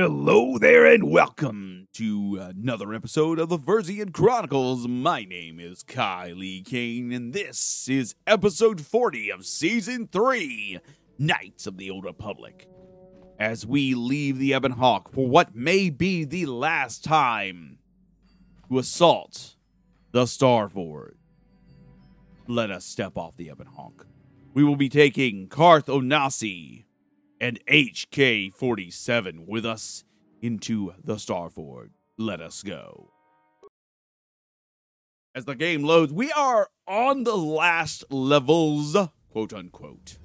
Hello there, and welcome to another episode of the Versian Chronicles. My name is Kailee Cain, and this is episode 40 of season 3 Knights of the Old Republic. As we leave the Ebon Hawk for what may be the last time to assault the Starforge, let us step off the Ebon Hawk. We will be taking Carth Onasi and HK 47 with us into the Starforge. Let us go. As the game loads, we are on the last levels, quote unquote.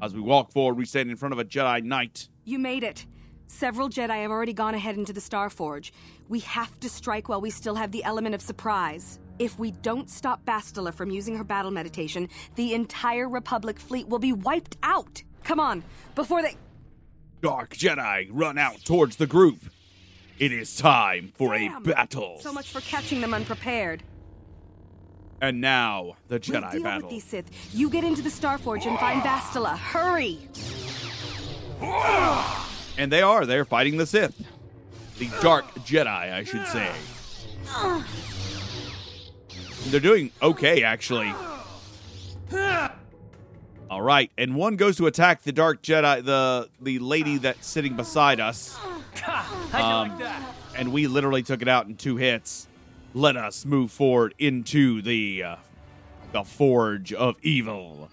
As we walk forward, we stand in front of a Jedi Knight. You made it. Several Jedi have already gone ahead into the Starforge. We have to strike while we still have the element of surprise. If we don't stop Bastila from using her battle meditation, the entire Republic fleet will be wiped out. Come on, before they. Dark Jedi run out towards the group. It is time for Damn. a battle. So much for catching them unprepared. and now the We'll Jedi deal battle. with these Sith. You get into the Starforge and find Bastila. Hurry! And they are. They're fighting the Sith. The Dark Jedi, I should say. They're doing okay, actually. All right, and one goes to attack the Dark Jedi, the the lady that's sitting beside us. Um, and we literally took it out in two hits. Let us move forward into the uh, the Forge of Evil.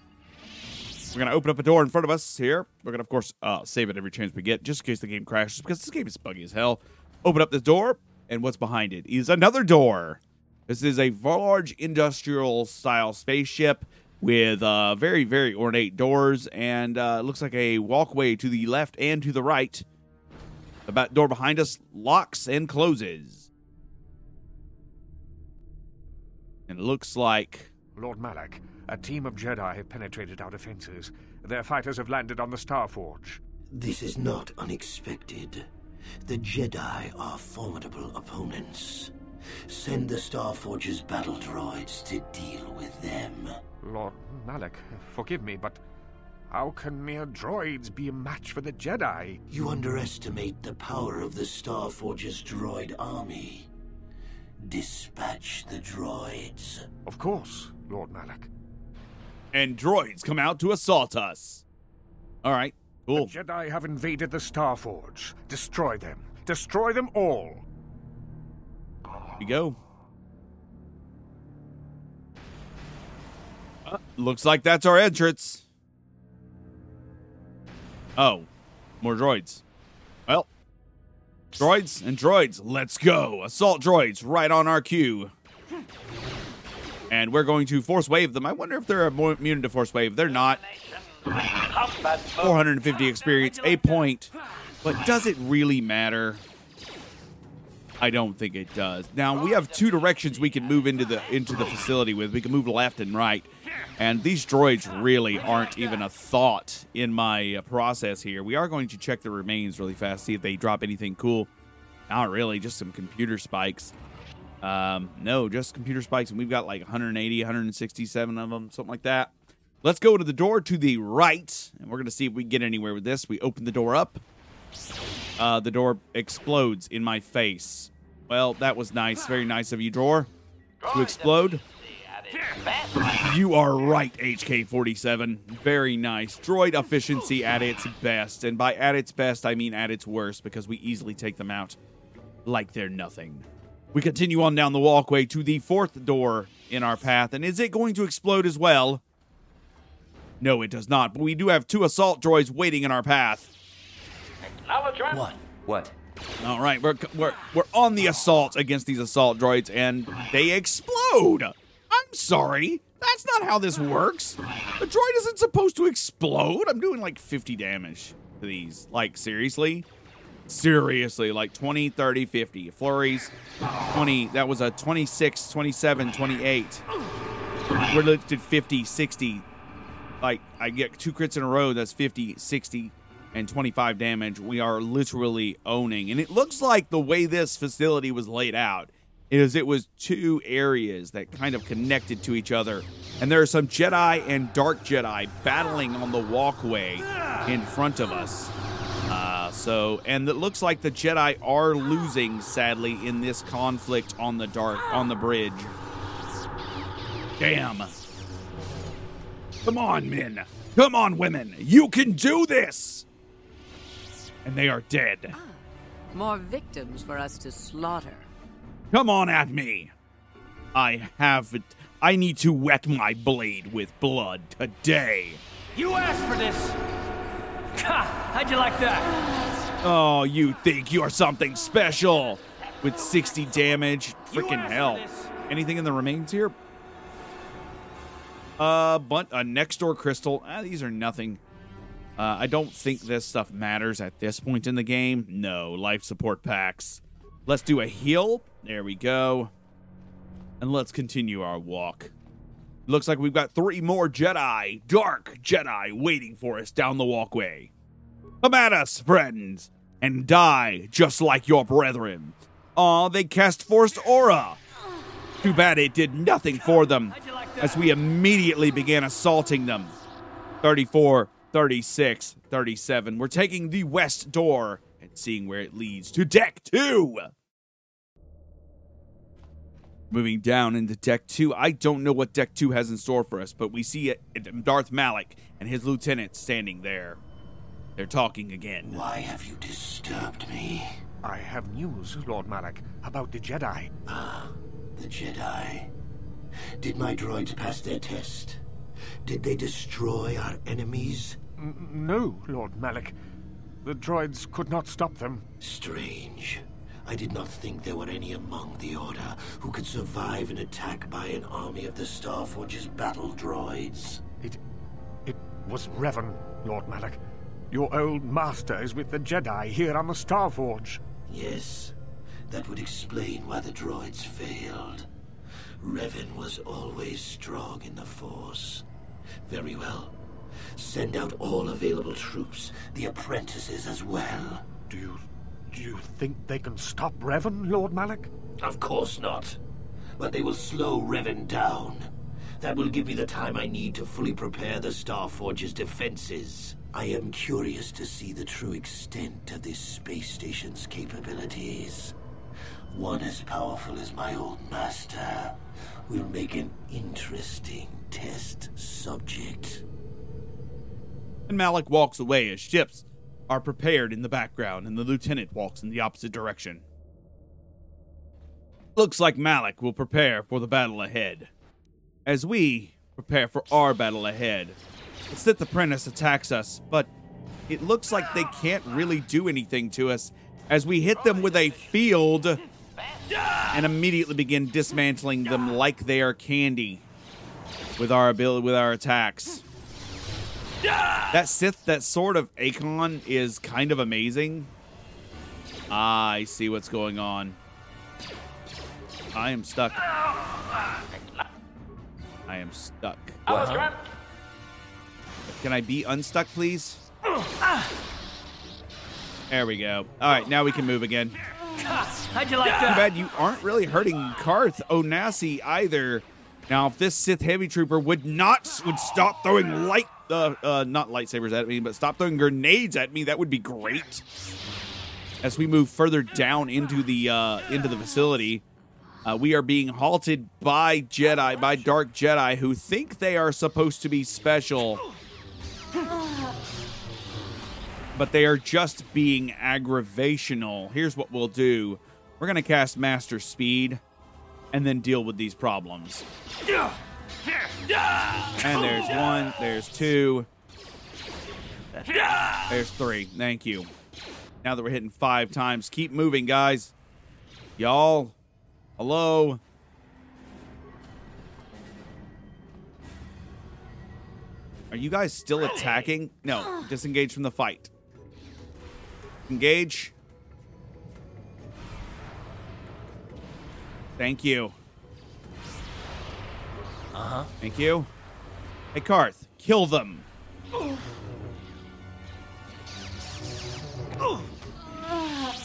We're gonna open up a door in front of us here. We're gonna, of course, uh, save it every chance we get, just in case the game crashes, because this game is buggy as hell. Open up this door, and what's behind it is another door. This is a large industrial style spaceship with uh, very, very ornate doors, and uh, it looks like a walkway to the left and to the right. The back door behind us locks and closes. And it looks like Lord Malak, a team of Jedi have penetrated our defenses. Their fighters have landed on the Starforge. This is not unexpected. The Jedi are formidable opponents. Send the Starforge's battle droids to deal with them. Lord Malak, forgive me, but how can mere droids be a match for the Jedi? You underestimate the power of the Starforge's droid army. Dispatch the droids. Of course, Lord Malak. and droids come out to assault us. All right, cool. The Jedi have invaded the Starforge. Destroy them. Destroy them all. Here we go. Looks like that's our entrance. Oh, more droids. Well, droids and droids, let's go. Assault droids right on our queue. And we're going to force wave them. I wonder if they're immune to force wave. They're not. 450 experience, a point. But does it really matter? I don't think it does. Now we have two directions we can move into the into the facility with. We can move left and right, and these droids really aren't even a thought in my uh, process here. We are going to check the remains really fast, see if they drop anything cool. Not really, just some computer spikes. Um, no, just computer spikes, and we've got like 180, 167 of them, something like that. Let's go to the door to the right, and we're going to see if we can get anywhere with this. We open the door up. Uh, the door explodes in my face. Well, that was nice. Very nice of you, Drawer, to explode. You are right, HK 47. Very nice. Droid efficiency at its best. And by at its best, I mean at its worst because we easily take them out like they're nothing. We continue on down the walkway to the fourth door in our path. And is it going to explode as well? No, it does not. But we do have two assault droids waiting in our path. What? What? All right, we're we're we're on the assault against these assault droids, and they explode. I'm sorry, that's not how this works. The droid isn't supposed to explode. I'm doing like 50 damage to these. Like seriously, seriously, like 20, 30, 50 flurries. 20. That was a 26, 27, 28. We're looked at 50, 60. Like I get two crits in a row. That's 50, 60 and 25 damage. We are literally owning. And it looks like the way this facility was laid out is it was two areas that kind of connected to each other. And there are some Jedi and Dark Jedi battling on the walkway in front of us. Uh, So, and it looks like the Jedi are losing, sadly, in this conflict on the dark on the bridge. Damn. Come on, men. Come on, women. You can do this. And they are dead. More victims for us to slaughter. Come on at me. I have it. I need to wet my blade with blood today. You asked for this. Ha! How'd you like that? Oh, you think you're something special with 60 damage? Freaking hell. Anything in the remains here? Uh, but a Nextor crystal. Ah, these are nothing. Uh, I don't think this stuff matters at this point in the game. No, life support packs. Let's do a heal. There we go. And let's continue our walk. Looks like we've got three more Jedi, dark Jedi, waiting for us down the walkway. Come at us, friends, and die just like your brethren. Aw, they cast Force Aura. Too bad it did nothing for them How'd you like that? as we immediately began assaulting them. 34, 36, 37. We're taking the west door seeing where it leads to deck two. Moving down into deck two. I don't know what deck two has in store for us, but we see it, Darth Malak and his lieutenant standing there. They're talking again. Why have you disturbed me? I have news, Lord Malak, about the Jedi. Ah, the Jedi. Did my droids pass their test? Did they destroy our enemies? N- no, Lord Malak. The droids could not stop them. Strange. I did not think there were any among the Order who could survive an attack by an army of the Starforge's battle droids. It. it was Revan, Lord Malak. Your old master is with the Jedi here on the Starforge. Yes, that would explain why the droids failed. Revan was always strong in the Force. Very well. Send out all available troops, the apprentices as well. Do you. do you think they can stop Revan, Lord Malak? Of course not. But they will slow Revan down. That will give me the time I need to fully prepare the Starforge's defenses. I am curious to see the true extent of this space station's capabilities. One as powerful as my old master will make an interesting test subject. And Malak walks away as ships are prepared in the background and the lieutenant walks in the opposite direction. Looks like Malak will prepare for the battle ahead. As we prepare for our battle ahead, it's that the Sith Apprentice attacks us, but it looks like they can't really do anything to us as we hit them with a field and immediately begin dismantling them like they are candy with our ability with our attacks. That Sith, that sword of Akon is kind of amazing. Ah, I see what's going on. I am stuck. I am stuck. Can I be unstuck, please? There we go. All right, now we can move again. How'd you like Too bad you aren't really hurting Carth Onasi either. Now, if this Sith heavy trooper would not would stop throwing light, uh, uh, not lightsabers at me, but stop throwing grenades at me, that would be great. As we move further down into the uh, into the facility, uh, we are being halted by Jedi, by Dark Jedi, who think they are supposed to be special, but they are just being aggravational. Here's what we'll do: we're gonna cast Master Speed, and then deal with these problems. And there's one, there's two, there's three. Thank you. Now that we're hitting five times, keep moving, guys. Y'all, hello. Are you guys still attacking? No, disengage from the fight. Engage. Thank you. Uh huh. Thank you. Hey, Carth, kill them.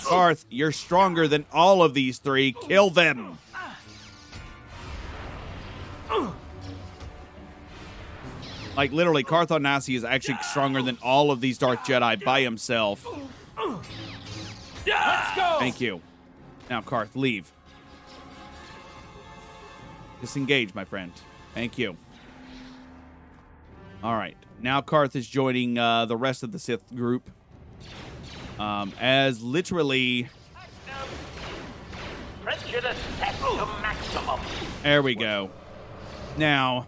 Carth, you're stronger than all of these three. Kill them. Like literally, Carth Onasi is actually stronger than all of these Dark Jedi by himself. Let's go! Thank you. Now, Carth, leave. Disengage, my friend. Thank you. All right. Now Carth is joining uh, the rest of the Sith group. Um, as literally, there we go. Now,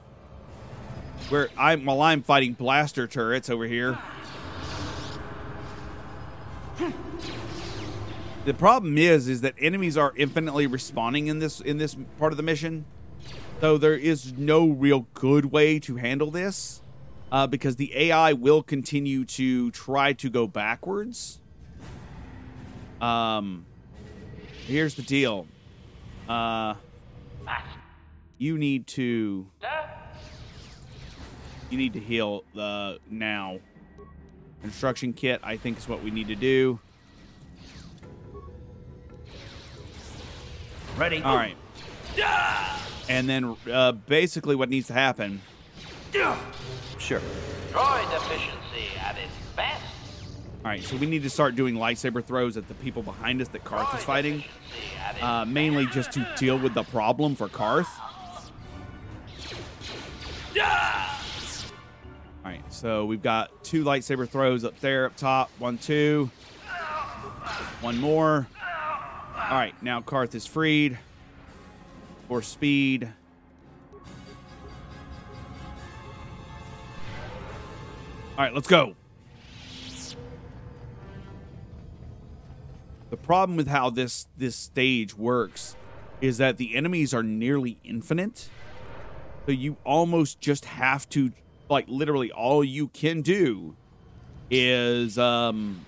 where I'm while I'm fighting blaster turrets over here. The problem is, is that enemies are infinitely respawning in this in this part of the mission. So there is no real good way to handle this, uh, because the AI will continue to try to go backwards. Um, here's the deal. Uh, you need to you need to heal uh, now. Construction kit, I think, is what we need to do. Ready? All right. And then uh, basically what needs to happen. Sure. Droid efficiency at its best. All right, so we need to start doing lightsaber throws at the people behind us that Carth is fighting, efficiency at its uh, mainly just to deal with the problem for Carth. All right, so we've got two lightsaber throws up there, up top. One, two. One more. All right, now Carth is freed for speed. All right, let's go. The problem with how this this stage works is that the enemies are nearly infinite. So you almost just have to like literally all you can do is um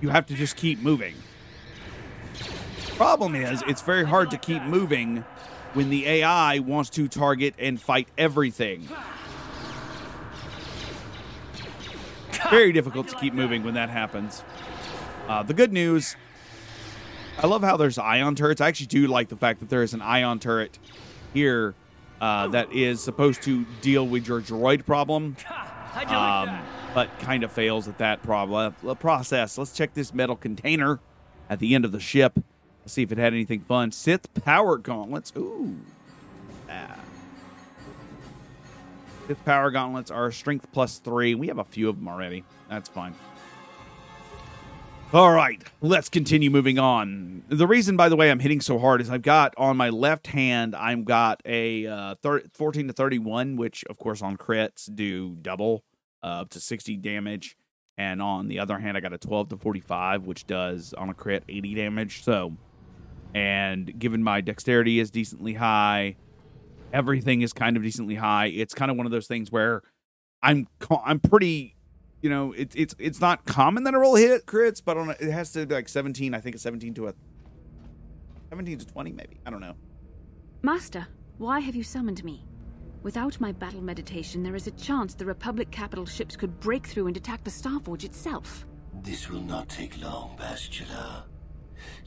you have to just keep moving. Problem is it's very hard to keep moving when the AI wants to target and fight everything. Very difficult to keep moving when that happens. Uh, the good news, I love how there's ion turrets. I actually do like the fact that there is an ion turret here uh, that is supposed to deal with your droid problem, How'd you like um, but kind of fails at that problem uh, process. Let's check this metal container at the end of the ship. Let's see if it had anything fun. Sith power gauntlets. Ooh. Ah. Sith power gauntlets are strength plus three. We have a few of them already. That's fine. All right, let's continue moving on. The reason, by the way, I'm hitting so hard is I've got on my left hand, I've got a uh, thir- 14 to 31, which, of course, on crits do double uh, up to 60 damage. And on the other hand, I got a 12 to 45, which does on a crit 80 damage. So, and given my dexterity is decently high, everything is kind of decently high. It's kind of one of those things where I'm I'm pretty you know, it's it's it's not common that a roll hit crits, but on a, it has to be like 17. I think it's 17 to a 17 to 20, maybe. I don't know. Master, why have you summoned me? Without my battle meditation, there is a chance the Republic capital ships could break through and attack the Starforge itself. This will not take long, Bastila.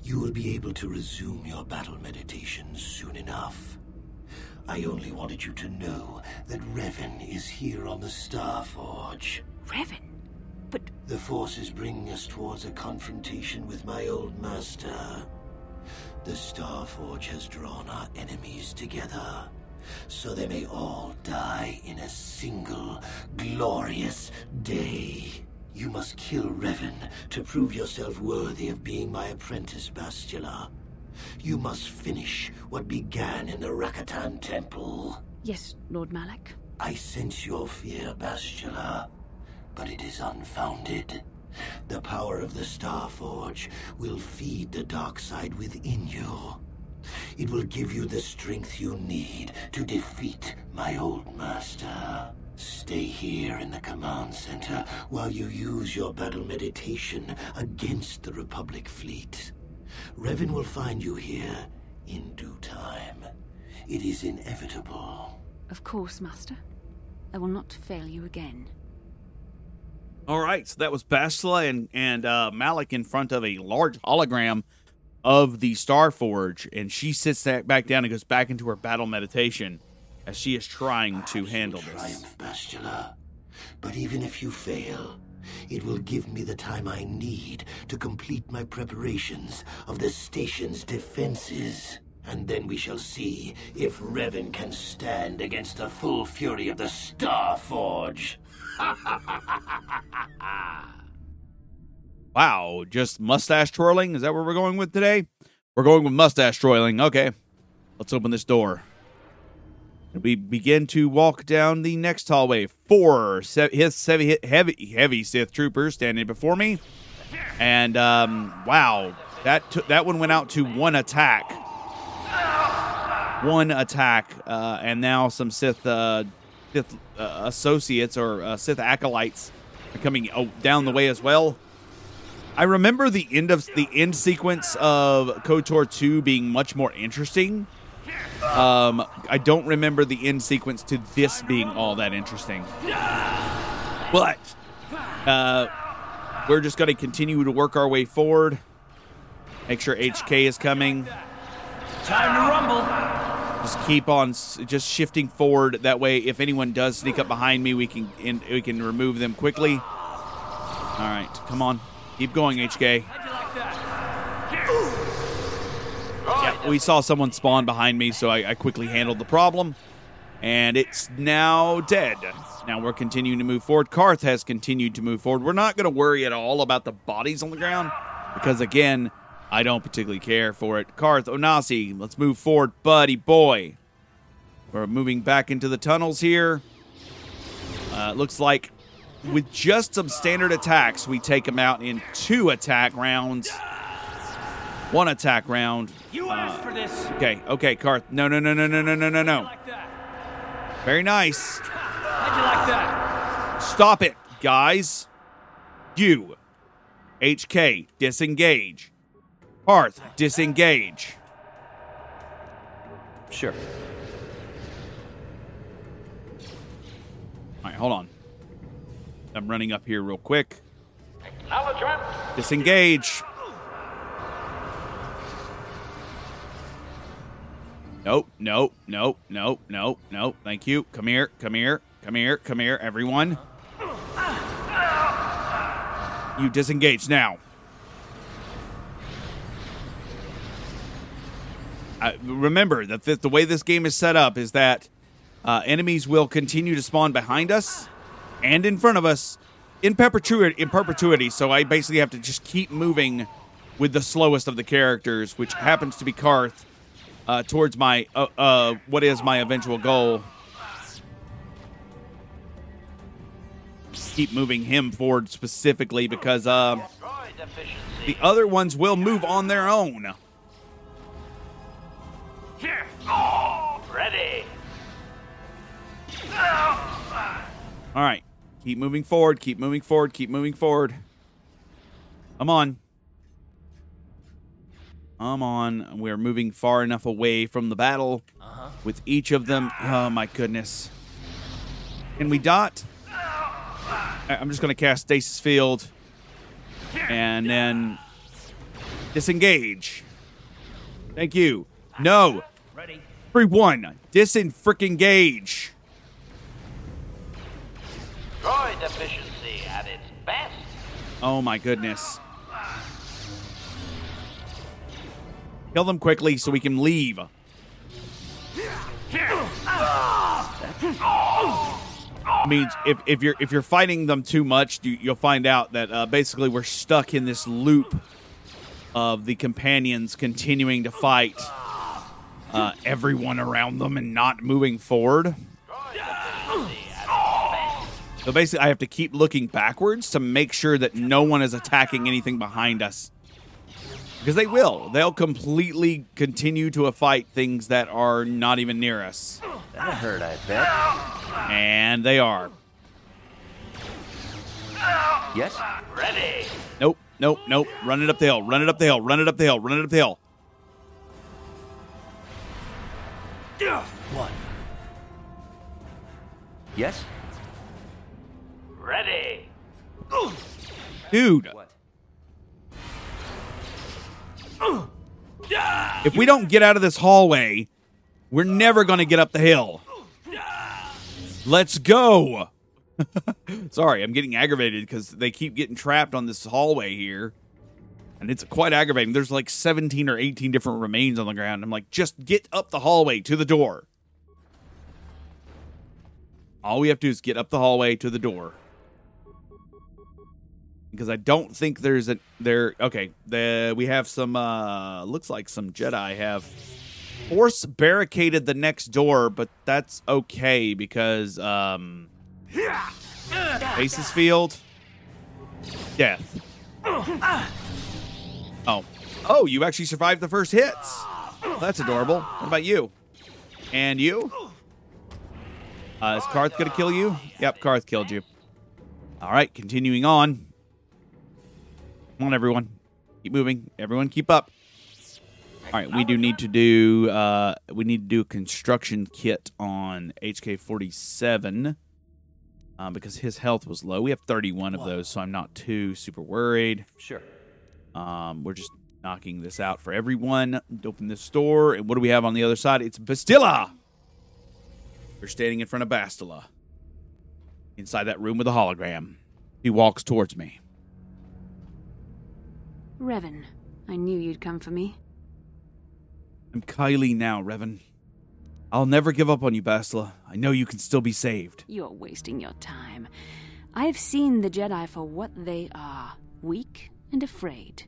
You will be able to resume your battle meditation soon enough. I only wanted you to know that Revan is here on the Starforge. Revan? But The Force is bringing us towards a confrontation with my old master. The Starforge has drawn our enemies together, so they may all die in a single glorious day. You must kill Revan to prove yourself worthy of being my apprentice, Bastila. You must finish what began in the Rakatan Temple. yes, Lord Malak. I sense your fear, Bastila, but it is unfounded. The power of the Star Forge will feed the dark side within you. It will give you the strength you need to defeat my old master. Stay here in the command center while you use your battle meditation against the Republic fleet. Revan will find you here in due time. It is inevitable. Of course, Master. I will not fail you again. All right, so that was Bastila and and uh, Malak in front of a large hologram of the Starforge, and she sits back down and goes back into her battle meditation as she is trying to handle this. Triumph, Bastila. But even if you fail, It will give me the time I need to complete my preparations of the station's defenses. And then we shall see if Revan can stand against the full fury of the Star Forge. Wow, just mustache twirling? Is that what we're going with today? We're going with mustache twirling. Okay. Let's open this door. And we begin to walk down the next hallway. Four se- his heavy, heavy, heavy Sith troopers standing before me. And um, wow, that t- that one went out to one attack. One attack, uh, and now some Sith uh, Sith uh, associates or uh, Sith acolytes are coming oh, down the way as well. I remember the end of the end sequence of KOTOR 2 being much more interesting. Um, I don't remember the end sequence to this being all that interesting. But uh, we're just going to continue to work our way forward. Make sure HK is coming. Time to rumble. Just keep on just shifting forward. That way, if anyone does sneak up behind me, we can in, we can remove them quickly. All right, come on, keep going, HK. Yeah, we saw someone spawn behind me, so I, I quickly handled the problem, and it's now dead. Now we're continuing to move forward. Carth has continued to move forward. We're not going to worry at all about the bodies on the ground because, again, I don't particularly care for it. Carth, Onasi, let's move forward, buddy boy. We're moving back into the tunnels here. Uh, looks like with just some standard attacks, we take them out in two attack rounds. One attack round. You uh, asked for this. Okay, okay, Carth. No, no, no, no, no, no, no, no, no. Very nice. How'd you like that? Stop it, guys. You. HK, disengage. Carth, disengage. Sure. All right, hold on. I'm running up here real quick. Disengage. Nope, nope, nope, nope, nope, nope. Thank you. Come here, come here, come here, come here, everyone. You disengage now. I, remember that the, the way this game is set up is that uh, enemies will continue to spawn behind us and in front of us in perpetuity. In perpetuity, so I basically have to just keep moving with the slowest of the characters, which happens to be Carth, uh, towards my uh, uh, what is my eventual goal. Keep moving him forward specifically because uh, the other ones will move on their own. Here. Ready. All right. Keep moving forward. Keep moving forward. Keep moving forward. Come on. Come on. We're moving far enough away from the battle uh-huh. with each of them. Oh, my goodness. Can we dot? I- I'm just going to cast Stasis Field and then disengage. Thank you. No. Ready. Everyone, disenfricking gauge. Droid efficiency at its best. Oh my goodness. Kill them quickly so we can leave. means if, if you're if you're fighting them too much, you, you'll find out that uh, basically we're stuck in this loop of the companions continuing to fight uh, everyone around them and not moving forward. So basically, I have to keep looking backwards to make sure that no one is attacking anything behind us. Because they will. They'll completely continue to fight things that are not even near us. That hurt, I bet. And they are. Yes? Ready. Nope, nope, nope. Run it up the hill. Run it up the hill. Run it up the hill. Run it up the hill. One. Yes? Ready. Dude, if we don't get out of this hallway, we're never going to get up the hill. Let's go. Sorry, I'm getting aggravated because they keep getting trapped on this hallway here. And it's quite aggravating. There's like 17 or 18 different remains on the ground. I'm like, just get up the hallway to the door. All we have to do is get up the hallway to the door. Because I don't think there's a there. Okay, the we have some. uh Looks like some Jedi have force barricaded the next door, but that's okay because um Faces field. Death. Oh. Oh, you actually survived the first hits. That's adorable. What about you? And you? Uh, is Carth gonna kill you? Yep, Carth killed you. All right, continuing on. Come on, everyone. Keep moving. Everyone, keep up. All right, we do need to do. Uh, we need to do a construction kit on HK forty seven um, because his health was low. We have 31 of those, so I'm not too super worried. Sure. Um, we're just knocking this out for everyone. Open this store, and what do we have on the other side? It's Bastila. We're standing in front of Bastila. Inside that room with a hologram. He walks towards me. Revan, I knew you'd come for me. I'm Kylie now, Revan. I'll never give up on you, Bastila. I know you can still be saved. You're wasting your time. I've seen the Jedi for what they are weak and afraid.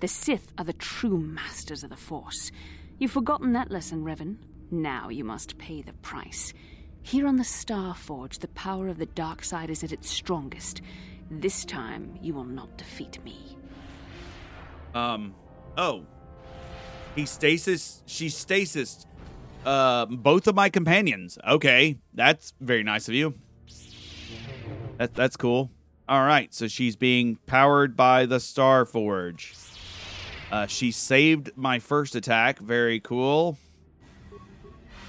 The Sith are the true masters of the Force. You've forgotten that lesson, Revan. Now you must pay the price. Here on the Star Forge, the power of the dark side is at its strongest. This time, you will not defeat me. Um, oh. He stasis, she stasis uh, both of my companions. Okay, that's very nice of you. That that's cool. All right, so she's being powered by the Star Forge. Uh, she saved my first attack. Very cool.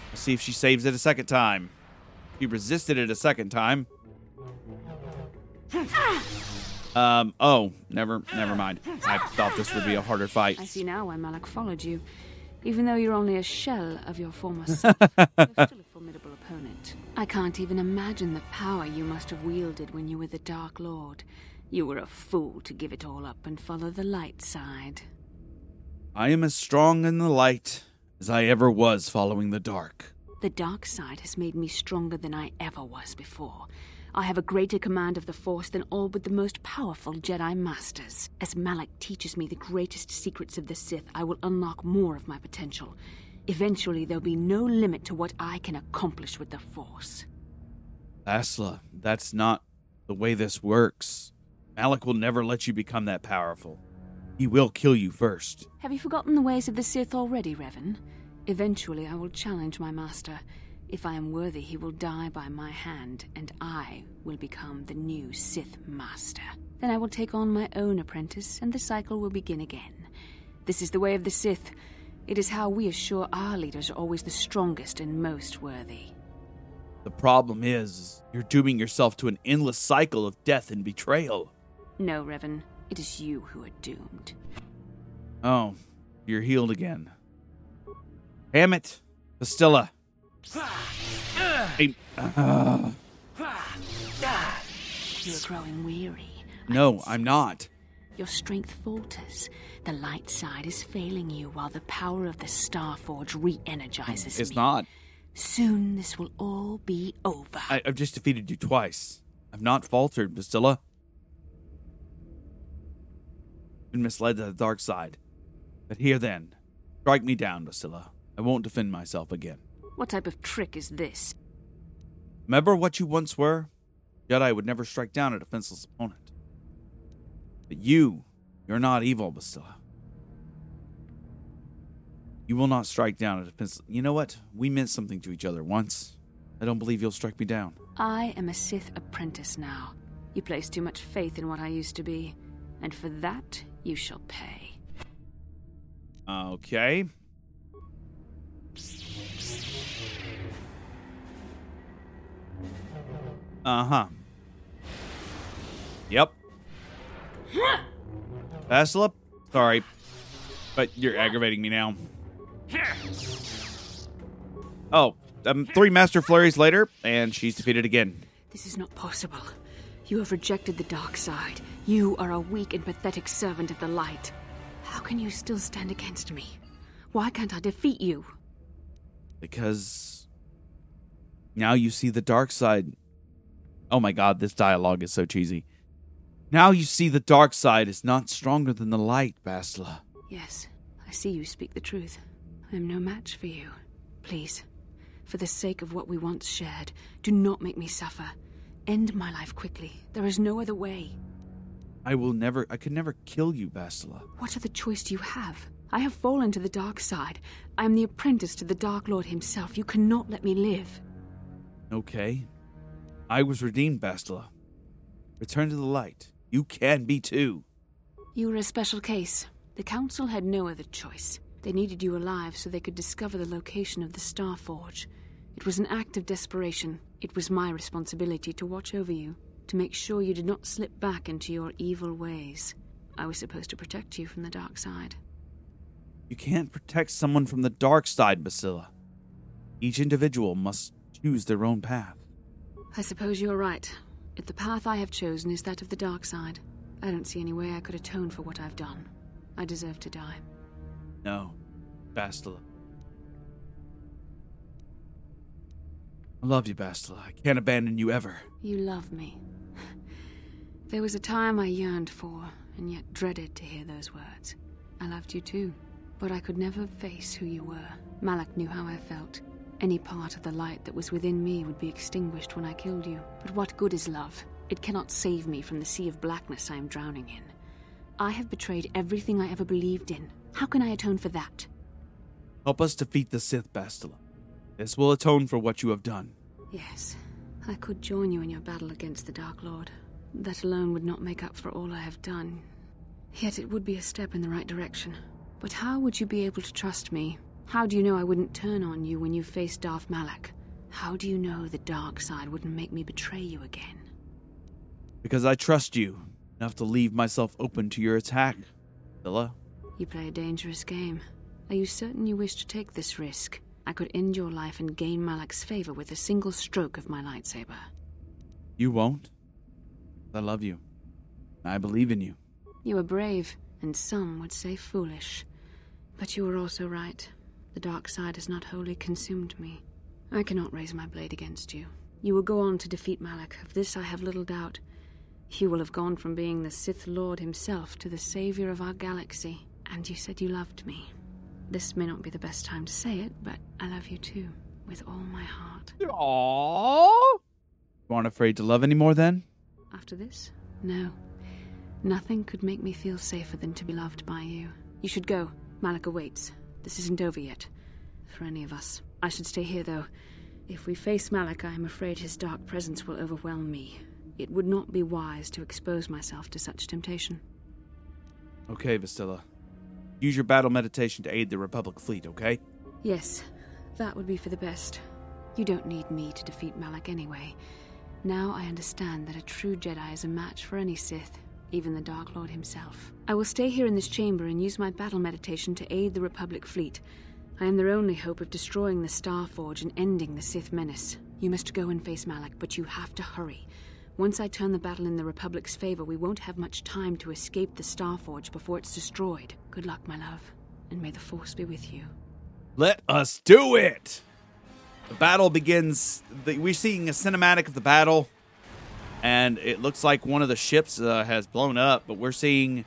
Let's see if she saves it a second time. She resisted it a second time. Um. Oh, never. Never mind. I thought this would be a harder fight. I see now why Malak followed you. Even though you're only a shell of your former self, you're still a formidable opponent. I can't even imagine the power you must have wielded when you were the Dark Lord. You were a fool to give it all up and follow the light side. I am as strong in the light as I ever was following the dark. The dark side has made me stronger than I ever was before. I have a greater command of the Force than all but the most powerful Jedi Masters. As Malak teaches me the greatest secrets of the Sith, I will unlock more of my potential. Eventually, there'll be no limit to what I can accomplish with the Force. Asla, that's not the way this works. Malak will never let you become that powerful. He will kill you first. Have you forgotten the ways of the Sith already, Revan? Eventually, I will challenge my master. If I am worthy, he will die by my hand, and I will become the new Sith Master. Then I will take on my own apprentice, and the cycle will begin again. This is the way of the Sith. It is how we assure our leaders are always the strongest and most worthy. The problem is, you're dooming yourself to an endless cycle of death and betrayal. No, Revan. It is you who are doomed. Oh, you're healed again. Damn it, Bastila. Hey, uh, You're growing weary. no, I'm not. Your strength falters. The light side is failing you while the power of the Star Forge re energizes It's me. not. Soon this will all be over. I, I've just defeated you twice. I've not faltered, Bastila. Been misled to the dark side. But here then, strike me down, Bastila. I won't defend myself again. What type of trick is this? Remember what you once were? Jedi would never strike down a defenseless opponent. But you, you're not evil, Bastila. You will not strike down a defenseless. You know what? We meant something to each other once. I don't believe you'll strike me down. I am a Sith apprentice now. You place too much faith in what I used to be, and for that you shall pay. Okay. Uh huh. Yep. Bastila? Sorry. But you're aggravating me now. Oh, um, three Master Flurries later, and she's defeated again. This is not possible. You have rejected the dark side. You are a weak and pathetic servant of the light. How can you still stand against me? Why can't I defeat you? Because now you see the dark side. Oh my god, this dialogue is so cheesy. Now you see the dark side is not stronger than the light, Bastila. Yes, I see you speak the truth. I am no match for you. Please, for the sake of what we once shared, do not make me suffer. End my life quickly. There is no other way. I will never I could never kill you, Bastila. What other choice do you have? I have fallen to the dark side. I am the apprentice to the Dark Lord himself. You cannot let me live. Okay. I was redeemed, Bastila. Return to the light. You can be too. You were a special case. The Council had no other choice. They needed you alive so they could discover the location of the Star Forge. It was an act of desperation. It was my responsibility to watch over you, to make sure you did not slip back into your evil ways. I was supposed to protect you from the dark side. You can't protect someone from the dark side, Basila. Each individual must choose their own path. I suppose you're right. If the path I have chosen is that of the dark side, I don't see any way I could atone for what I've done. I deserve to die. No, Bastila. I love you, Bastila. I can't abandon you ever. You love me. There was a time I yearned for, and yet dreaded to hear those words. I loved you too, but I could never face who you were. Malak knew how I felt. Any part of the light that was within me would be extinguished when I killed you. But what good is love? It cannot save me from the sea of blackness I am drowning in. I have betrayed everything I ever believed in. How can I atone for that? Help us defeat the Sith, Bastila. This will atone for what you have done. Yes, I could join you in your battle against the Dark Lord. That alone would not make up for all I have done. Yet it would be a step in the right direction. But how would you be able to trust me? How do you know I wouldn't turn on you when you faced Darth Malak? How do you know the dark side wouldn't make me betray you again? Because I trust you enough to leave myself open to your attack, Villa. You play a dangerous game. Are you certain you wish to take this risk? I could end your life and gain Malak's favor with a single stroke of my lightsaber. You won't. I love you. I believe in you. You are brave, and some would say foolish. But you are also right. The dark side has not wholly consumed me. I cannot raise my blade against you. You will go on to defeat Malak. Of this I have little doubt. You will have gone from being the Sith Lord himself to the savior of our galaxy. And you said you loved me. This may not be the best time to say it, but I love you too, with all my heart. Aww. You aren't afraid to love anymore then? After this? No. Nothing could make me feel safer than to be loved by you. You should go. Malak awaits. This isn't over yet. For any of us. I should stay here, though. If we face Malak, I am afraid his dark presence will overwhelm me. It would not be wise to expose myself to such temptation. Okay, Vastila. Use your battle meditation to aid the Republic fleet, okay? Yes, that would be for the best. You don't need me to defeat Malak anyway. Now I understand that a true Jedi is a match for any Sith, even the Dark Lord himself. I will stay here in this chamber and use my battle meditation to aid the Republic fleet. I am their only hope of destroying the Star Forge and ending the Sith menace. You must go and face Malak, but you have to hurry. Once I turn the battle in the Republic's favor, we won't have much time to escape the Star Forge before it's destroyed. Good luck, my love, and may the Force be with you. Let us do it! The battle begins. The, we're seeing a cinematic of the battle, and it looks like one of the ships uh, has blown up, but we're seeing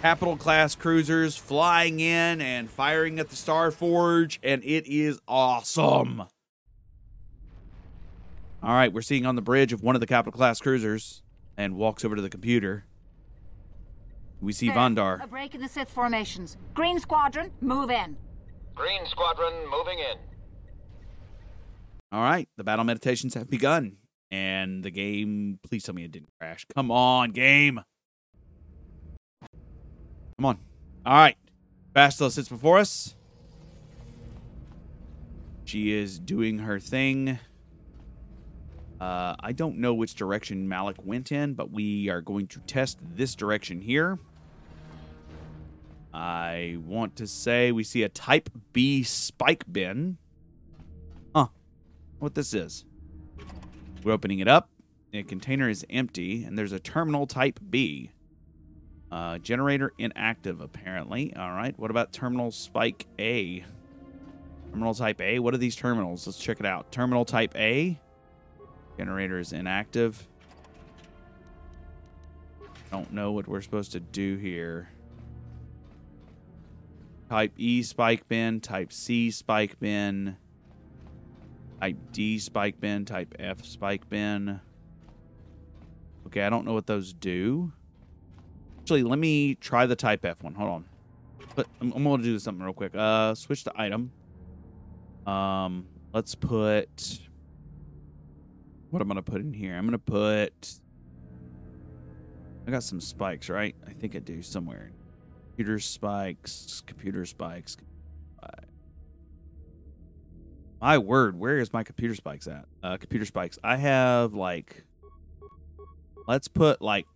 capital class cruisers flying in and firing at the Star Forge, and it is awesome. All right, we're seeing on the bridge of one of the capital class cruisers and walks over to the computer. We see Vandar. A break in the Sith formations. Green Squadron, move in. Green Squadron moving in. All right, the battle meditations have begun. And the game, please tell me it didn't crash. Come on, game. Come on. All right. Bastila sits before us. She is doing her thing. Uh, I don't know which direction Malak went in, but we are going to test this direction here. I want to say we see a Type B spike bin. Huh. What this is. We're opening it up. The container is empty, and there's a terminal type B. Uh, generator inactive, apparently. All right. What about terminal spike A? Terminal type A. What are these terminals? Let's check it out. Terminal type A. Generator is inactive. Don't know what we're supposed to do here. Type E spike bin, type C spike bin, type D spike bin, type F spike bin. Okay, I don't know what those do. Actually, let me try the type F one. Hold on. But I'm, I'm gonna do something real quick. Uh, switch to item. Um, let's put. What I'm gonna put in here? I'm gonna put. I got some spikes, right? I think I do somewhere. Computer spikes, computer spikes. My word, where is my computer spikes at? Uh, computer spikes. I have like. Let's put like.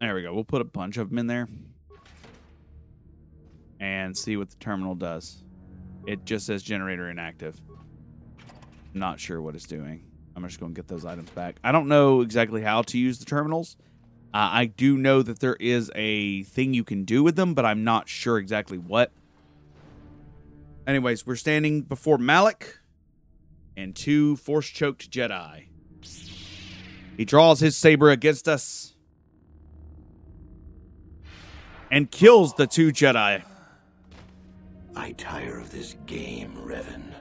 There we go. We'll put a bunch of them in there and see what the terminal does. It just says generator inactive. Not sure what it's doing. I'm just going to get those items back. I don't know exactly how to use the terminals. Uh, I do know that there is a thing you can do with them, but I'm not sure exactly what. Anyways, we're standing before Malak and two force choked Jedi. He draws his saber against us and kills the two Jedi. I tire of this game, Revan.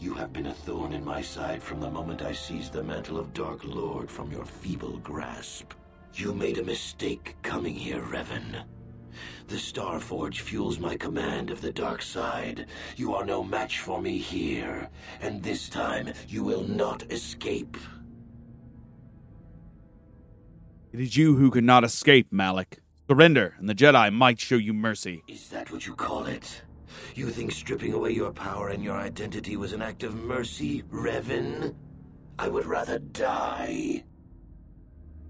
You have been a thorn in my side from the moment I seized the mantle of Dark Lord from your feeble grasp. You made a mistake coming here, Revan. The Star Forge fuels my command of the dark side. You are no match for me here, and this time you will not escape. It is you who could not escape, Malak. Surrender, and the Jedi might show you mercy. Is that what you call it? You think stripping away your power and your identity was an act of mercy, Revan? I would rather die.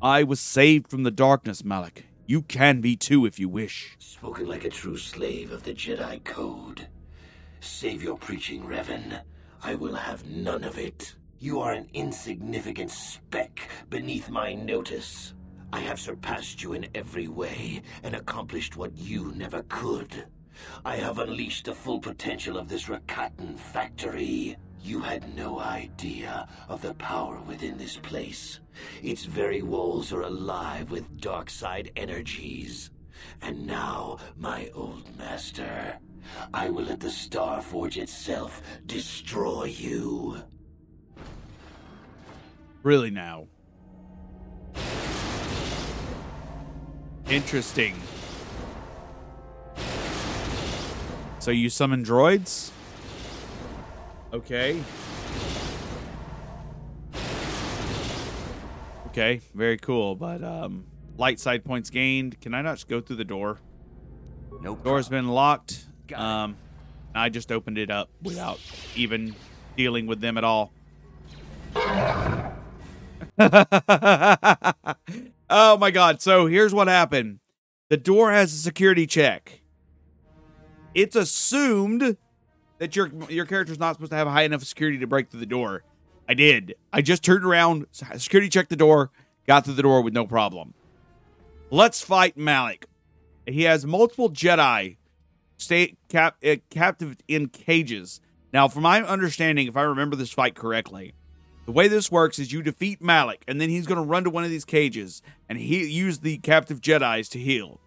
I was saved from the darkness, Malak. You can be too if you wish. Spoken like a true slave of the Jedi Code. Save your preaching, Revan. I will have none of it. You are an insignificant speck beneath my notice. I have surpassed you in every way and accomplished what you never could. I have unleashed the full potential of this Rakatan factory. You had no idea of the power within this place. Its very walls are alive with dark side energies. And now, my old master, I will let the Star Forge itself destroy you. Really now. Interesting. So you summon droids? Okay. Okay, very cool. But um light side points gained. Can I not just go through the door? Nope. Door's been locked. Um I just opened it up without even dealing with them at all. oh my god. So here's what happened. The door has a security check. It's assumed that your your character's not supposed to have high enough security to break through the door. I did. I just turned around, security checked the door, got through the door with no problem. Let's fight Malak. He has multiple Jedi stay cap, uh, captive in cages. Now, from my understanding, if I remember this fight correctly, the way this works is you defeat Malak, and then he's going to run to one of these cages and he use the captive Jedi's to heal.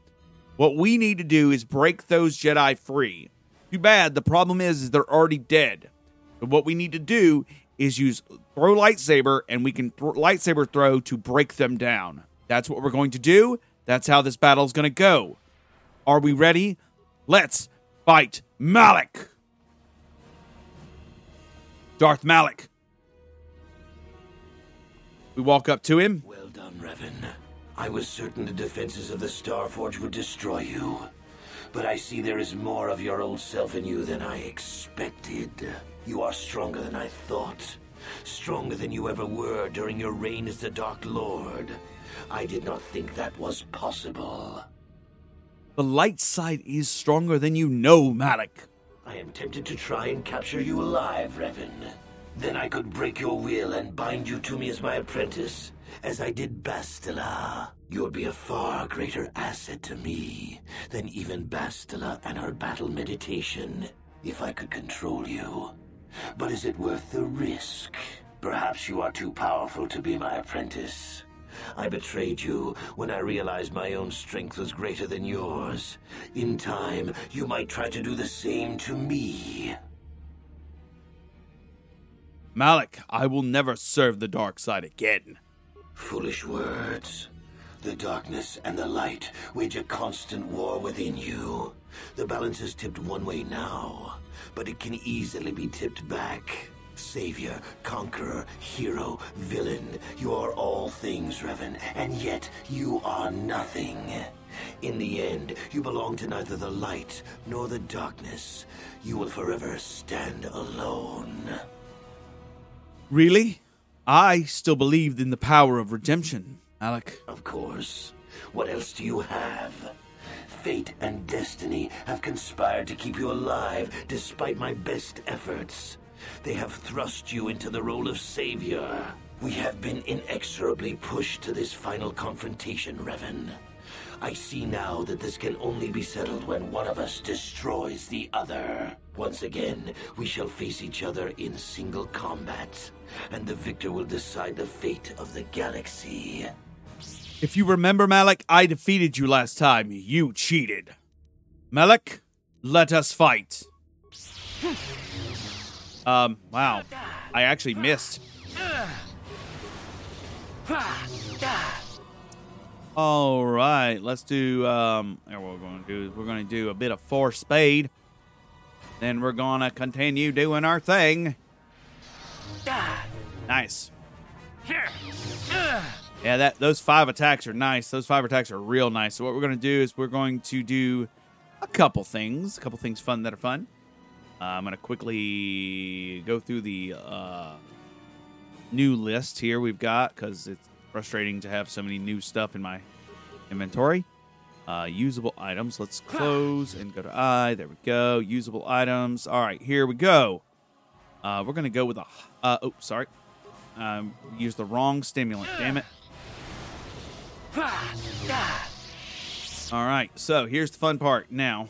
What we need to do is break those Jedi free. Too bad. The problem is, is they're already dead. But what we need to do is use throw lightsaber, and we can th- lightsaber throw to break them down. That's what we're going to do. That's how this battle is going to go. Are we ready? Let's fight Malak. Darth Malak. We walk up to him. Well done, Revan. I was certain the defenses of the Starforge would destroy you. But I see there is more of your old self in you than I expected. You are stronger than I thought. Stronger than you ever were during your reign as the Dark Lord. I did not think that was possible. The light side is stronger than you know, Malak. I am tempted to try and capture you alive, Revan. Then I could break your will and bind you to me as my apprentice, as I did Bastila. You would be a far greater asset to me than even Bastila and her battle meditation, if I could control you. But is it worth the risk? Perhaps you are too powerful to be my apprentice. I betrayed you when I realized my own strength was greater than yours. In time, you might try to do the same to me. Malak, I will never serve the dark side again. Foolish words. The darkness and the light wage a constant war within you. The balance is tipped one way now, but it can easily be tipped back. Savior, conqueror, hero, villain, you are all things, Revan, and yet you are nothing. In the end, you belong to neither the light nor the darkness. You will forever stand alone. Really? I still believed in the power of redemption, Alec. Of course. What else do you have? Fate and destiny have conspired to keep you alive despite my best efforts. They have thrust you into the role of savior. We have been inexorably pushed to this final confrontation, Revan. I see now that this can only be settled when one of us destroys the other. Once again, we shall face each other in single combat, and the victor will decide the fate of the galaxy. If you remember, Malak, I defeated you last time. You cheated. Malak, let us fight. Um, wow. I actually missed. All right, let's do. Um, what we're going to do is we're going to do a bit of Force Speed. Then we're going to continue doing our thing. Nice. Yeah, that those five attacks are nice. Those five attacks are real nice. So what we're going to do is we're going to do a couple things, a couple things fun that are fun. Uh, I'm going to quickly go through the uh, new list here we've got because it's frustrating to have so many new stuff in my inventory. Uh, usable items. Let's close and go to I. There we go. Usable items. All right, here we go. Uh, we're to go with a. Uh, oh, sorry. Um, used the wrong stimulant. Damn it. All right, so here's the fun part now.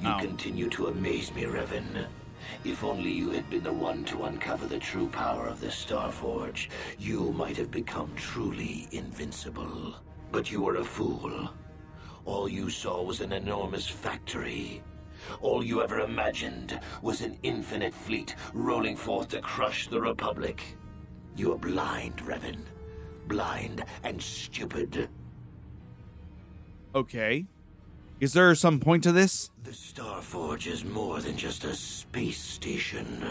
You Oh. continue to amaze me, Revan. If only you had been the one to uncover the true power of the Starforge, you might have become truly invincible. But you were a fool. All you saw was an enormous factory. All you ever imagined was an infinite fleet rolling forth to crush the Republic. You are blind, Revan. Blind and stupid. Okay. Is there some point to this? The Starforge is more than just a space station.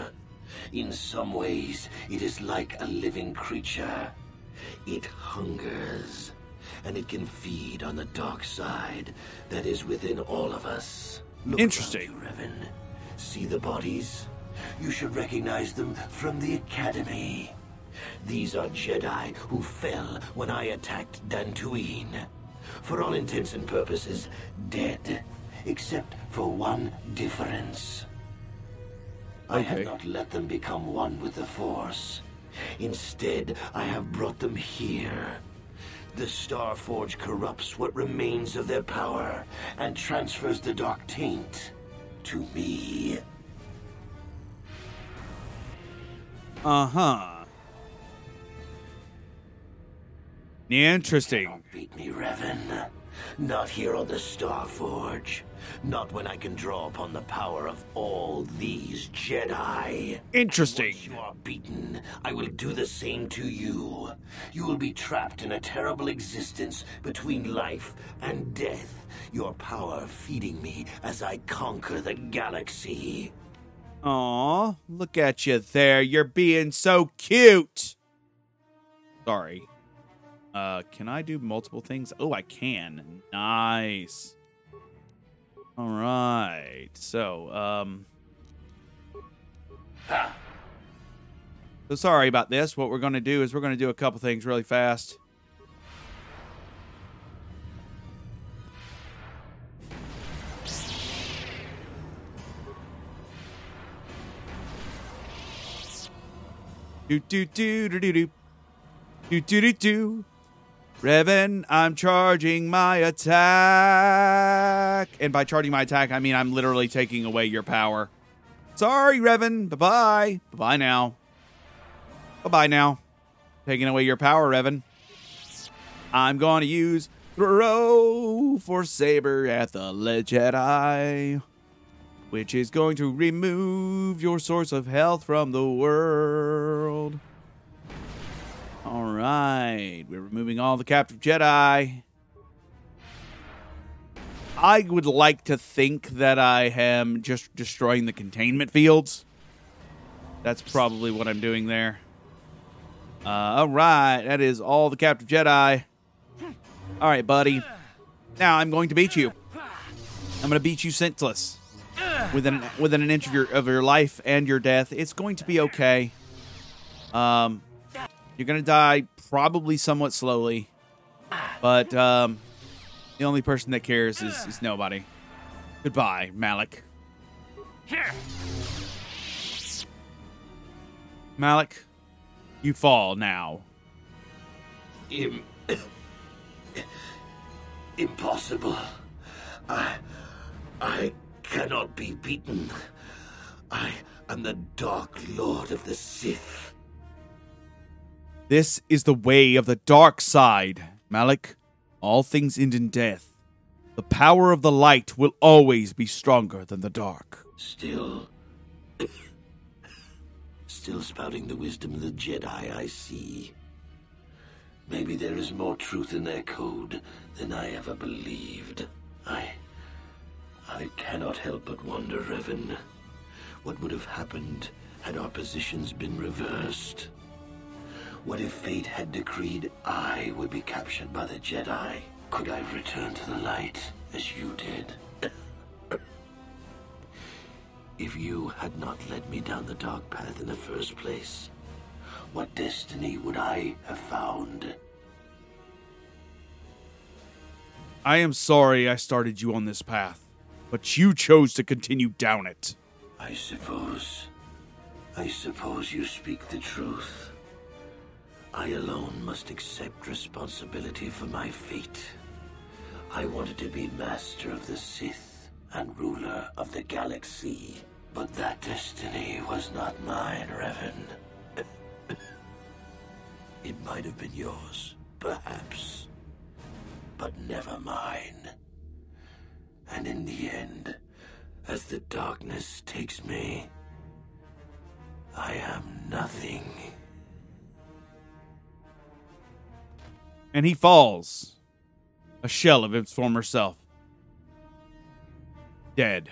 In some ways, it is like a living creature. It hungers, and it can feed on the dark side that is within all of us. Look Interesting. you, Revan. See the bodies? You should recognize them from the Academy. These are Jedi who fell when I attacked Dantooine. For all intents and purposes, dead. Except for one difference. I have not let them become one with the Force. Instead, I have brought them here. The Star Forge corrupts what remains of their power and transfers the Dark Taint to me. Uh huh. Interesting. Beat me, Revan. Not here on the Starforge. Not when I can draw upon the power of all these Jedi. Interesting. Once you are beaten, I will do the same to you. You will be trapped in a terrible existence between life and death. Your power feeding me as I conquer the galaxy. Aw, look at you there. You're being so cute. Sorry. Uh, can I do multiple things? Oh, I can. Nice. All right. So, um. So sorry about this. What we're going to do is we're going to do a couple things really fast. Do do do do do do do do do. Revan, I'm charging my attack. And by charging my attack, I mean I'm literally taking away your power. Sorry, Revan. Bye bye. Bye bye now. Bye bye now. Taking away your power, Revan. I'm going to use throw for saber at the Jedi, which is going to remove your source of health from the world. All right, we're removing all the captive Jedi. I would like to think that I am just destroying the containment fields. That's probably what I'm doing there. Uh, all right, that is all the captive Jedi. All right, buddy. Now I'm going to beat you. I'm going to beat you senseless within within an inch of your of your life and your death. It's going to be okay. Um, you're to die probably somewhat slowly, but um, the only person that cares is, is nobody. Goodbye, Malak. Here. Malak, you fall now. Im- Impossible. I. I cannot be beaten. I am the Dark Lord of the Sith. This is the way of the dark side, Malak. All things end in death. The power of the light will always be stronger than the dark. Still. Still spouting the wisdom of the Jedi, I see. Maybe there is more truth in their code than I ever believed. I. I cannot help but wonder, Revan. What would have happened had our positions been reversed? What if fate had decreed I would be captured by the Jedi? Could I return to the light as you did? if you had not led me down the dark path in the first place, what destiny would I have found? I am sorry I started you on this path, but you chose to continue down it. I suppose. I suppose you speak the truth. I alone must accept responsibility for my fate. I wanted to be master of the Sith and ruler of the galaxy, but that destiny was not mine, Revan. it might have been yours, perhaps, but never mine. And in the end, as the darkness takes me, I am nothing. And he falls, a shell of his former self. Dead.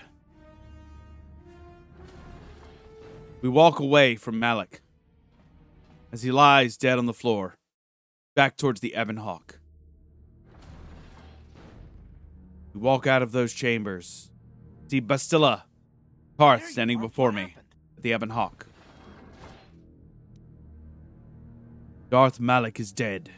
We walk away from Malak as he lies dead on the floor, back towards the Ebon Hawk. We walk out of those chambers, see Bastila, Carth standing before me at the Ebon Hawk. Darth Malak is dead.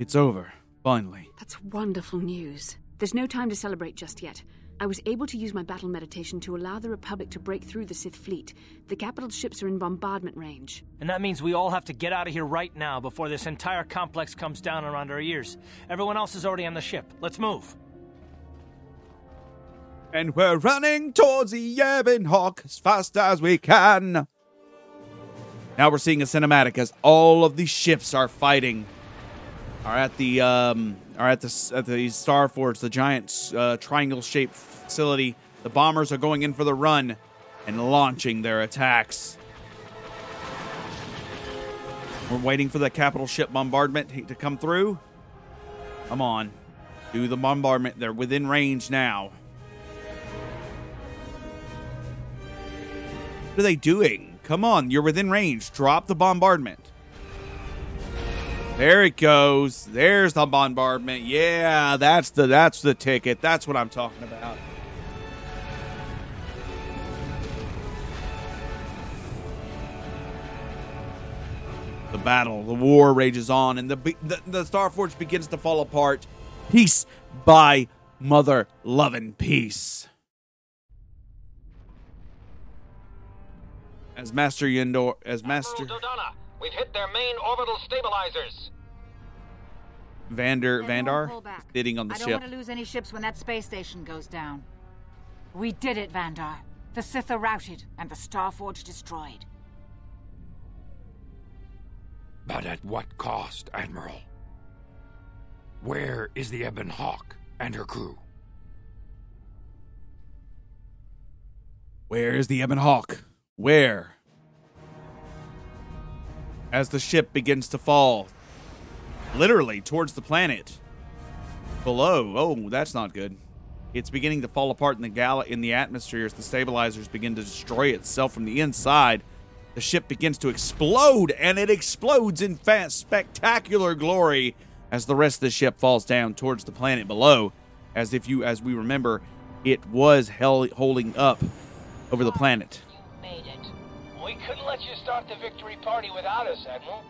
It's over, finally. That's wonderful news. There's no time to celebrate just yet. I was able to use my battle meditation to allow the Republic to break through the Sith fleet. The capital ships are in bombardment range. And that means we all have to get out of here right now before this entire complex comes down around our ears. Everyone else is already on the ship. Let's move. And we're running towards the Ebon Hawk as fast as we can. Now we're seeing a cinematic as all of the ships are fighting. Are at the um, are at the at the Star Forge, the giant uh, triangle-shaped facility. The bombers are going in for the run and launching their attacks. We're waiting for the capital ship bombardment to come through. Come on, do the bombardment. They're within range now. What are they doing? Come on, you're within range. Drop the bombardment. There it goes. There's the bombardment. Yeah, that's the that's the ticket. That's what I'm talking about. The battle, the war rages on, and the the, the Starforge begins to fall apart, piece by mother loving piece. as Master Yendor, as Master Dodonna, we've hit their main orbital stabilizers. Vandar Then Vandar sitting on the I don't ship. want to lose any ships when that space station goes down. We did it, Vandar. The Sith are routed and the Starforge destroyed. But at what cost, Admiral? Where is the Ebon Hawk and her crew? Where is the Ebon Hawk? Where? As the ship begins to fall, literally towards the planet below. Oh, that's not good. It's beginning to fall apart in the gal in the atmosphere as the stabilizers begin to destroy itself from the inside. The ship begins to explode, and it explodes in fast, spectacular glory as the rest of the ship falls down towards the planet below. As if you, as we remember, it was hell holding up over the planet. Made it. We couldn't let you start the victory party without us, Admiral.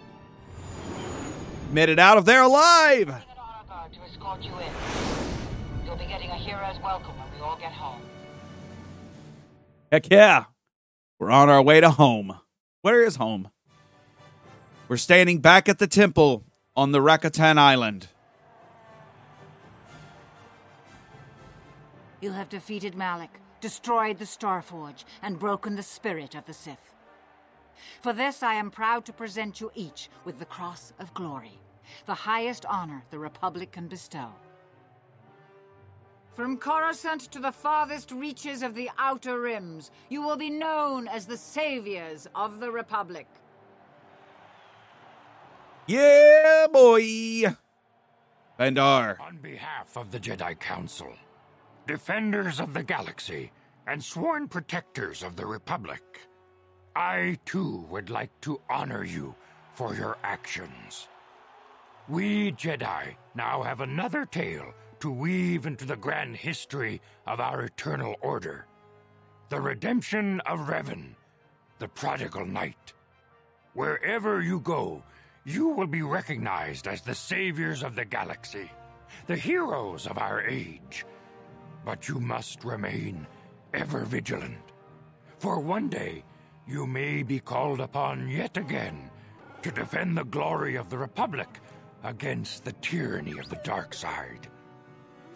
Made it out of there alive. An honor guard to escort you in. You'll be getting a hero's welcome when we all get home. Heck yeah. We're on our way to home. Where is home? We're standing back at the temple on the Rakatan Island. You have defeated Malak, destroyed the Starforge, and broken the spirit of the Sith. For this, I am proud to present you each with the Cross of Glory, the highest honor the Republic can bestow. From Coruscant to the farthest reaches of the Outer Rims, you will be known as the saviors of the Republic. Yeah, boy. Vandar. On behalf of the Jedi Council, defenders of the galaxy, and sworn protectors of the Republic, I too would like to honor you for your actions. We Jedi now have another tale to weave into the grand history of our eternal order the redemption of Revan, the prodigal knight. Wherever you go, you will be recognized as the saviors of the galaxy, the heroes of our age. But you must remain ever vigilant, for one day you may be called upon yet again to defend the glory of the Republic against the tyranny of the dark side.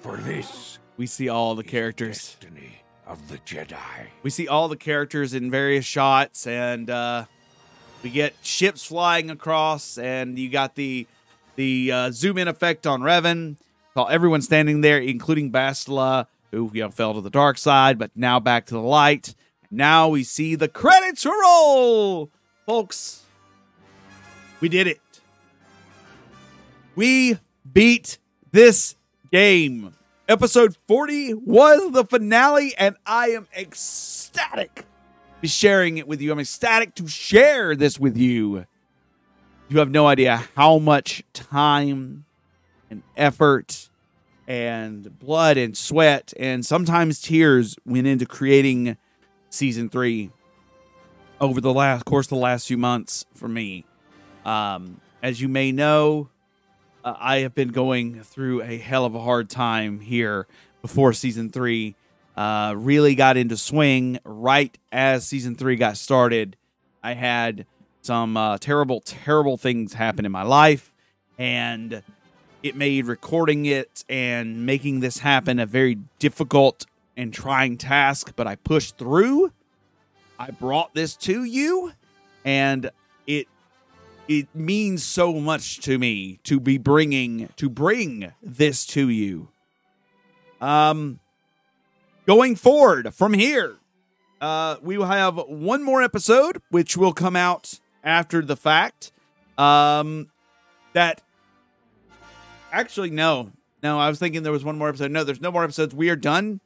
For this We see all the characters. destiny of the Jedi. We see all the characters in various shots, and uh, we get ships flying across, and you got the the uh, zoom in effect on Revan. While everyone's standing there, including Bastila, who you know fell to the dark side, but now back to the light. Now we see the credits roll, folks. We did it. We beat this game. Episode 40 was the finale, and I am ecstatic to be sharing it with you. I'm ecstatic to share this with you. You have no idea how much time and effort and blood and sweat and sometimes tears went into creating season three over the last course of the last few months for me. Um, as you may know, uh, I have been going through a hell of a hard time here before season three uh, really got into swing right as season three got started. I had some uh, terrible, terrible things happen in my life, and it made recording it and making this happen a very difficult and trying task. But I pushed through. I brought this to you, and it it means so much to me to be bringing to bring this to you. Um going forward from here uh we will have one more episode which will come out after the fact. Um that actually no. No i was thinking there was one more episode. No there's no more episodes. We are done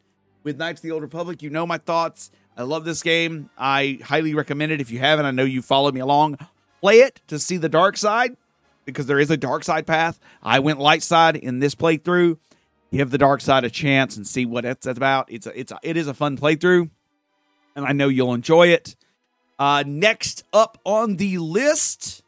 with knights of the old republic you know my thoughts i love this game i highly recommend it if you haven't i know you followed me along play it to see the dark side because there is a dark side path. I went light side in this playthrough. Give the dark side a chance and see what it's about. It's a, it's a, it is a fun playthrough, and I know you'll enjoy it. Uh, next up on the list,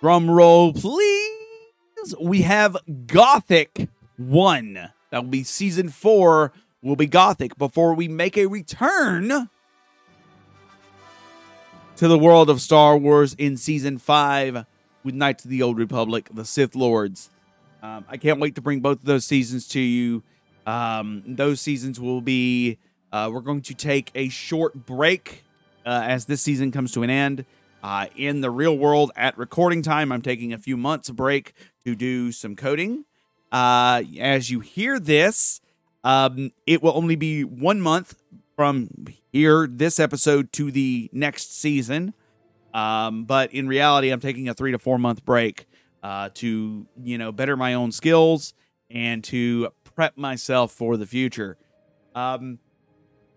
drum roll please. We have Gothic One. That will be season four. Will be Gothic before we make a return to the world of Star Wars in season five with Knights of the Old Republic, the Sith Lords. Um, I can't wait to bring both of those seasons to you. Um, those seasons will be, uh, we're going to take a short break uh, as this season comes to an end. Uh, in the real world, at recording time, I'm taking a few months break to do some coding. Uh, as you hear this, um, it will only be one month from here, this episode, to the next season. Um, but in reality, I'm taking a three to four month break uh, to, you know, better my own skills and to prep myself for the future. Um,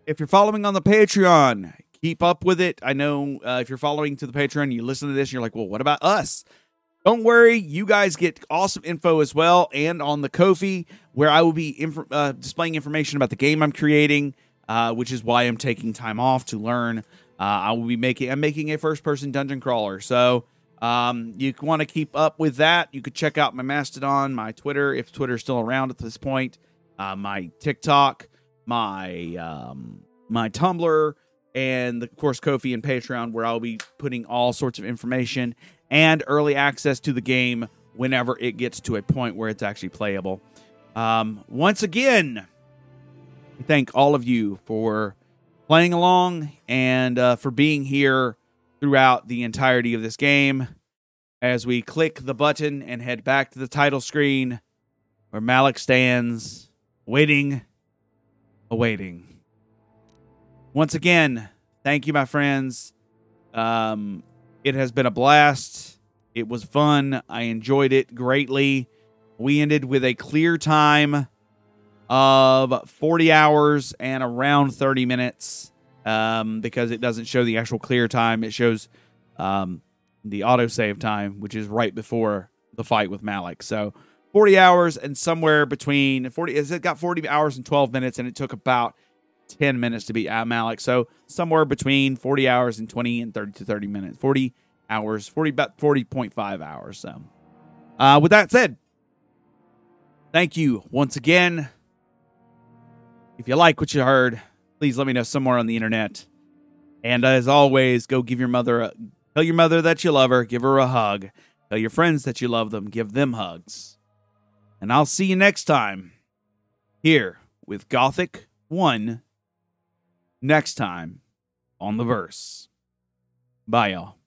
if you're following on the Patreon, keep up with it. I know uh, if you're following to the Patreon, you listen to this, and you're like, well, what about us? Don't worry, you guys get awesome info as well, and on the Ko-fi, where I will be inf- uh, displaying information about the game I'm creating, uh, which is why I'm taking time off to learn. Uh, I will be making I'm making a first person dungeon crawler, so um, you want to keep up with that. You could check out my Mastodon, my Twitter, if Twitter's still around at this point, uh, my TikTok, my um, my Tumblr, and of course Ko-fi and Patreon, where I'll be putting all sorts of information and early access to the game whenever it gets to a point where it's actually playable. Um, once again, thank all of you for playing along and uh, for being here throughout the entirety of this game. As we click the button and head back to the title screen where Malak stands, waiting, awaiting. Once again, thank you, my friends. Um, it has been a blast. It was fun. I enjoyed it greatly. We ended with a clear time of 40 hours and around 30 minutes um, because it doesn't show the actual clear time. It shows um, the autosave time, which is right before the fight with Malak. So 40 hours and somewhere between 40, it got 40 hours and 12 minutes, and it took about 10 minutes to beat Malak. So somewhere between 40 hours and 20 and 30 to 30 minutes. 40 hours, 40 about 40.5 hours. So uh, with that said, thank you once again. If you like what you heard, please let me know somewhere on the internet. And as always, go give your mother a tell your mother that you love her, give her a hug. Tell your friends that you love them, give them hugs. And I'll see you next time here with Gothic 1 next time on the verse. Bye, y'all.